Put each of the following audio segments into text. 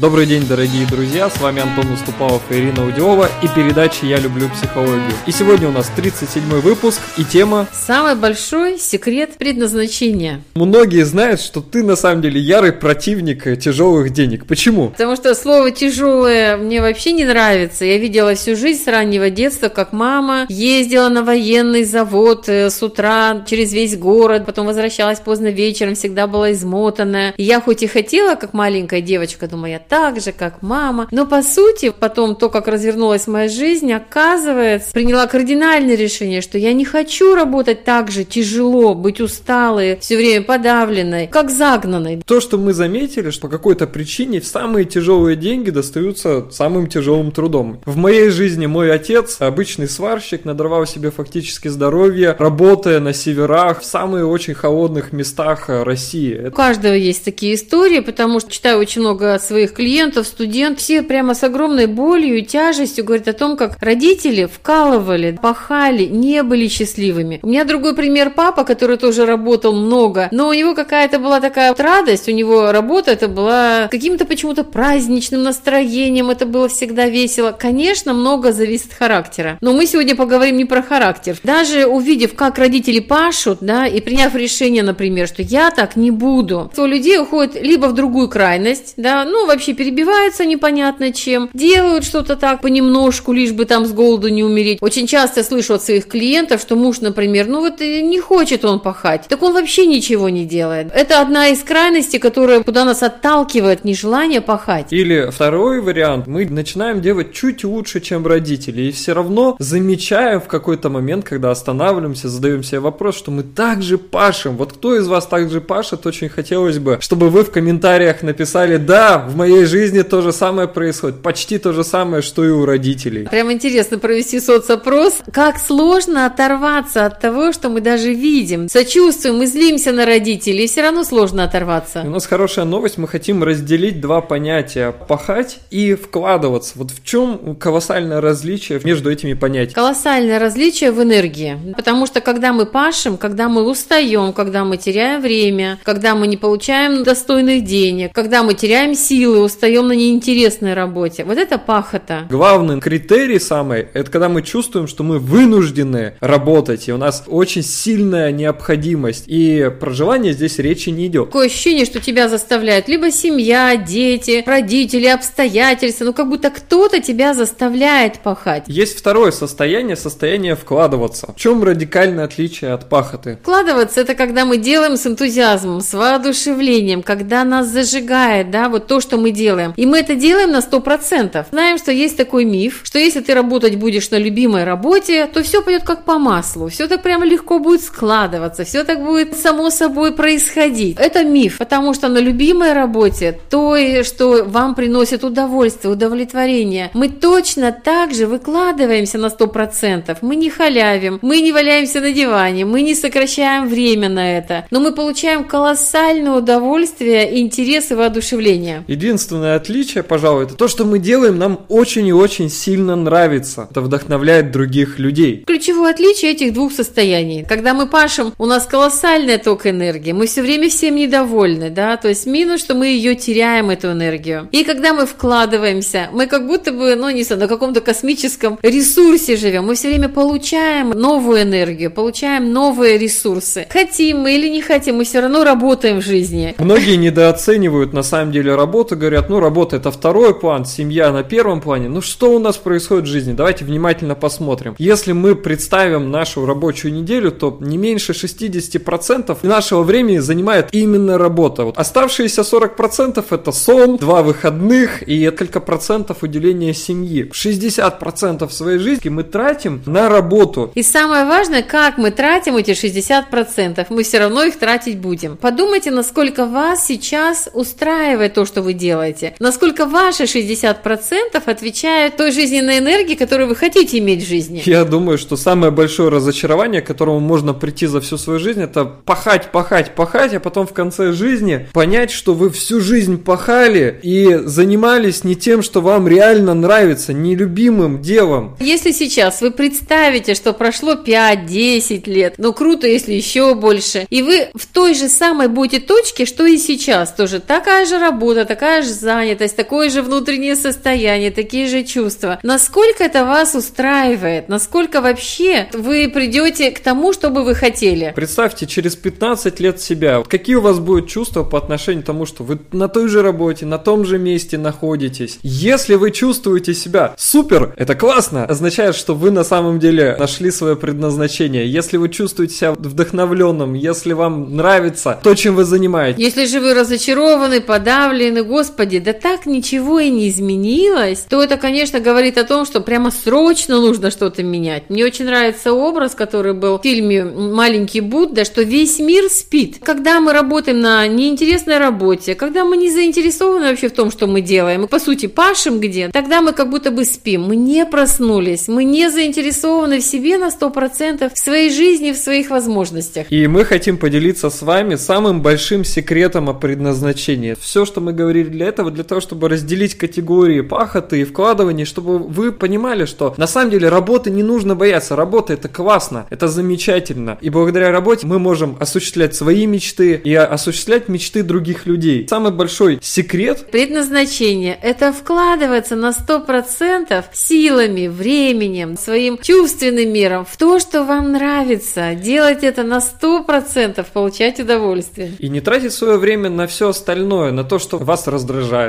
Добрый день, дорогие друзья, с вами Антон Уступалов и Ирина Удиова и передача «Я люблю психологию». И сегодня у нас 37 выпуск и тема Самый большой секрет предназначения. Многие знают, что ты на самом деле ярый противник тяжелых денег. Почему? Потому что слово «тяжелое» мне вообще не нравится. Я видела всю жизнь с раннего детства, как мама ездила на военный завод э, с утра через весь город, потом возвращалась поздно вечером, всегда была измотанная. И я хоть и хотела, как маленькая девочка, думаю, я так же, как мама. Но по сути, потом то, как развернулась моя жизнь, оказывается, приняла кардинальное решение, что я не хочу работать так же тяжело, быть усталой, все время подавленной, как загнанной. То, что мы заметили, что по какой-то причине самые тяжелые деньги достаются самым тяжелым трудом. В моей жизни мой отец, обычный сварщик, надорвал себе фактически здоровье, работая на северах, в самых очень холодных местах России. У каждого есть такие истории, потому что читаю очень много своих клиентов, студент, все прямо с огромной болью и тяжестью говорят о том, как родители вкалывали, пахали, не были счастливыми. У меня другой пример папа, который тоже работал много, но у него какая-то была такая вот радость, у него работа это была каким-то почему-то праздничным настроением, это было всегда весело. Конечно, много зависит от характера, но мы сегодня поговорим не про характер. Даже увидев, как родители пашут, да, и приняв решение, например, что я так не буду, то людей уходит либо в другую крайность, да, ну, вообще вообще перебиваются непонятно чем, делают что-то так понемножку, лишь бы там с голоду не умереть. Очень часто слышу от своих клиентов, что муж, например, ну вот э, не хочет он пахать, так он вообще ничего не делает. Это одна из крайностей, которая куда нас отталкивает нежелание пахать. Или второй вариант, мы начинаем делать чуть лучше, чем родители, и все равно замечаем в какой-то момент, когда останавливаемся, задаем себе вопрос, что мы также пашем. Вот кто из вас также пашет, очень хотелось бы, чтобы вы в комментариях написали, да, в моей моей жизни то же самое происходит. Почти то же самое, что и у родителей. Прям интересно провести соцопрос. Как сложно оторваться от того, что мы даже видим. Сочувствуем, мы злимся на родителей, и все равно сложно оторваться. у нас хорошая новость. Мы хотим разделить два понятия. Пахать и вкладываться. Вот в чем колоссальное различие между этими понятиями? Колоссальное различие в энергии. Потому что когда мы пашем, когда мы устаем, когда мы теряем время, когда мы не получаем достойных денег, когда мы теряем силы, устаем на неинтересной работе. Вот это пахота. Главный критерий самый, это когда мы чувствуем, что мы вынуждены работать, и у нас очень сильная необходимость. И про желание здесь речи не идет. Такое ощущение, что тебя заставляют либо семья, дети, родители, обстоятельства, ну как будто кто-то тебя заставляет пахать. Есть второе состояние, состояние вкладываться. В чем радикальное отличие от пахоты? Вкладываться это когда мы делаем с энтузиазмом, с воодушевлением, когда нас зажигает, да, вот то, что мы делаем. И мы это делаем на 100%. Знаем, что есть такой миф, что если ты работать будешь на любимой работе, то все пойдет как по маслу. Все так прямо легко будет складываться, все так будет само собой происходить. Это миф, потому что на любимой работе, то, что вам приносит удовольствие, удовлетворение, мы точно так же выкладываемся на 100%. Мы не халявим, мы не валяемся на диване, мы не сокращаем время на это, но мы получаем колоссальное удовольствие, интерес и воодушевление. Единственное, единственное отличие, пожалуй, это то, что мы делаем, нам очень и очень сильно нравится. Это вдохновляет других людей. Ключевое отличие этих двух состояний. Когда мы пашем, у нас колоссальный ток энергии, мы все время всем недовольны, да, то есть минус, что мы ее теряем, эту энергию. И когда мы вкладываемся, мы как будто бы, ну, не знаю, на каком-то космическом ресурсе живем, мы все время получаем новую энергию, получаем новые ресурсы. Хотим мы или не хотим, мы все равно работаем в жизни. Многие недооценивают на самом деле работу, говорят, ну, работа это второй план, семья на первом плане. Ну, что у нас происходит в жизни? Давайте внимательно посмотрим. Если мы представим нашу рабочую неделю, то не меньше 60% нашего времени занимает именно работа. Вот оставшиеся 40% это сон, два выходных и несколько процентов уделения семьи. 60% своей жизни мы тратим на работу. И самое важное, как мы тратим эти 60%. Мы все равно их тратить будем. Подумайте, насколько вас сейчас устраивает то, что вы делаете делаете, насколько ваши 60% отвечают той жизненной энергии, которую вы хотите иметь в жизни. Я думаю, что самое большое разочарование, к которому можно прийти за всю свою жизнь, это пахать, пахать, пахать, а потом в конце жизни понять, что вы всю жизнь пахали и занимались не тем, что вам реально нравится, не любимым делом. Если сейчас вы представите, что прошло 5-10 лет, ну круто, если еще больше, и вы в той же самой будете точке, что и сейчас, тоже такая же работа, такая же же занятость, такое же внутреннее состояние, такие же чувства. Насколько это вас устраивает? Насколько вообще вы придете к тому, что бы вы хотели? Представьте через 15 лет себя. Какие у вас будут чувства по отношению к тому, что вы на той же работе, на том же месте находитесь? Если вы чувствуете себя супер, это классно, означает, что вы на самом деле нашли свое предназначение. Если вы чувствуете себя вдохновленным, если вам нравится то, чем вы занимаетесь. Если же вы разочарованы, подавлены, господи, да так ничего и не изменилось, то это, конечно, говорит о том, что прямо срочно нужно что-то менять. Мне очень нравится образ, который был в фильме «Маленький Будда», что весь мир спит. Когда мы работаем на неинтересной работе, когда мы не заинтересованы вообще в том, что мы делаем, мы, по сути, пашем где, тогда мы как будто бы спим. Мы не проснулись, мы не заинтересованы в себе на 100%, в своей жизни, в своих возможностях. И мы хотим поделиться с вами самым большим секретом о предназначении. Все, что мы говорили для этого, для того, чтобы разделить категории пахоты и вкладываний, чтобы вы понимали, что на самом деле работы не нужно бояться. Работа это классно, это замечательно. И благодаря работе мы можем осуществлять свои мечты и осуществлять мечты других людей. Самый большой секрет... Предназначение – это вкладываться на 100% силами, временем, своим чувственным миром в то, что вам нравится. Делать это на 100%, получать удовольствие. И не тратить свое время на все остальное, на то, что вас раздражает,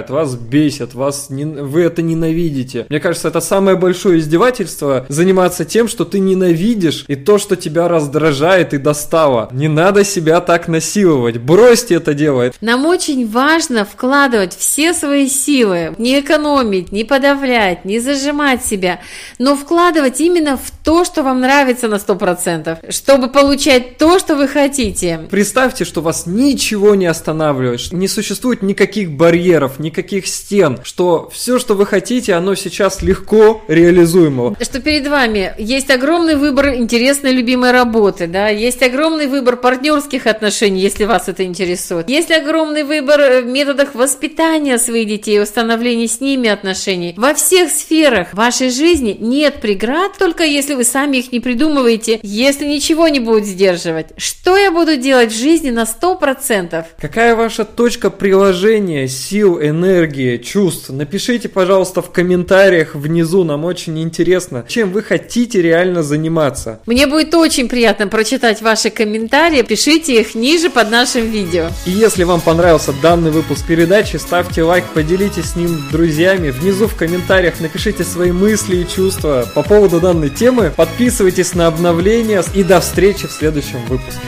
вас бесит, вас не... вы это ненавидите. Мне кажется, это самое большое издевательство заниматься тем, что ты ненавидишь, и то, что тебя раздражает и достало. Не надо себя так насиловать. Бросьте это делать. Нам очень важно вкладывать все свои силы, не экономить, не подавлять, не зажимать себя, но вкладывать именно в то, что вам нравится на 100%, чтобы получать то, что вы хотите. Представьте, что вас ничего не останавливает, не существует никаких барьеров, никаких стен, что все, что вы хотите, оно сейчас легко реализуемо. Что перед вами есть огромный выбор интересной любимой работы, да, есть огромный выбор партнерских отношений, если вас это интересует. Есть огромный выбор в методах воспитания своих детей, установления с ними отношений. Во всех сферах вашей жизни нет преград, только если вы сами их не придумываете, если ничего не будет сдерживать. Что я буду делать в жизни на 100%? Какая ваша точка приложения сил, энергии, чувств? Напишите, пожалуйста, в комментариях внизу, нам очень интересно, чем вы хотите реально заниматься. Мне будет очень приятно прочитать ваши комментарии, пишите их ниже под нашим видео. И если вам понравился данный выпуск передачи, ставьте лайк, поделитесь с ним с друзьями. Внизу в комментариях напишите свои мысли и чувства по поводу данной темы. Подписывайтесь на обновления и до встречи в следующем выпуске.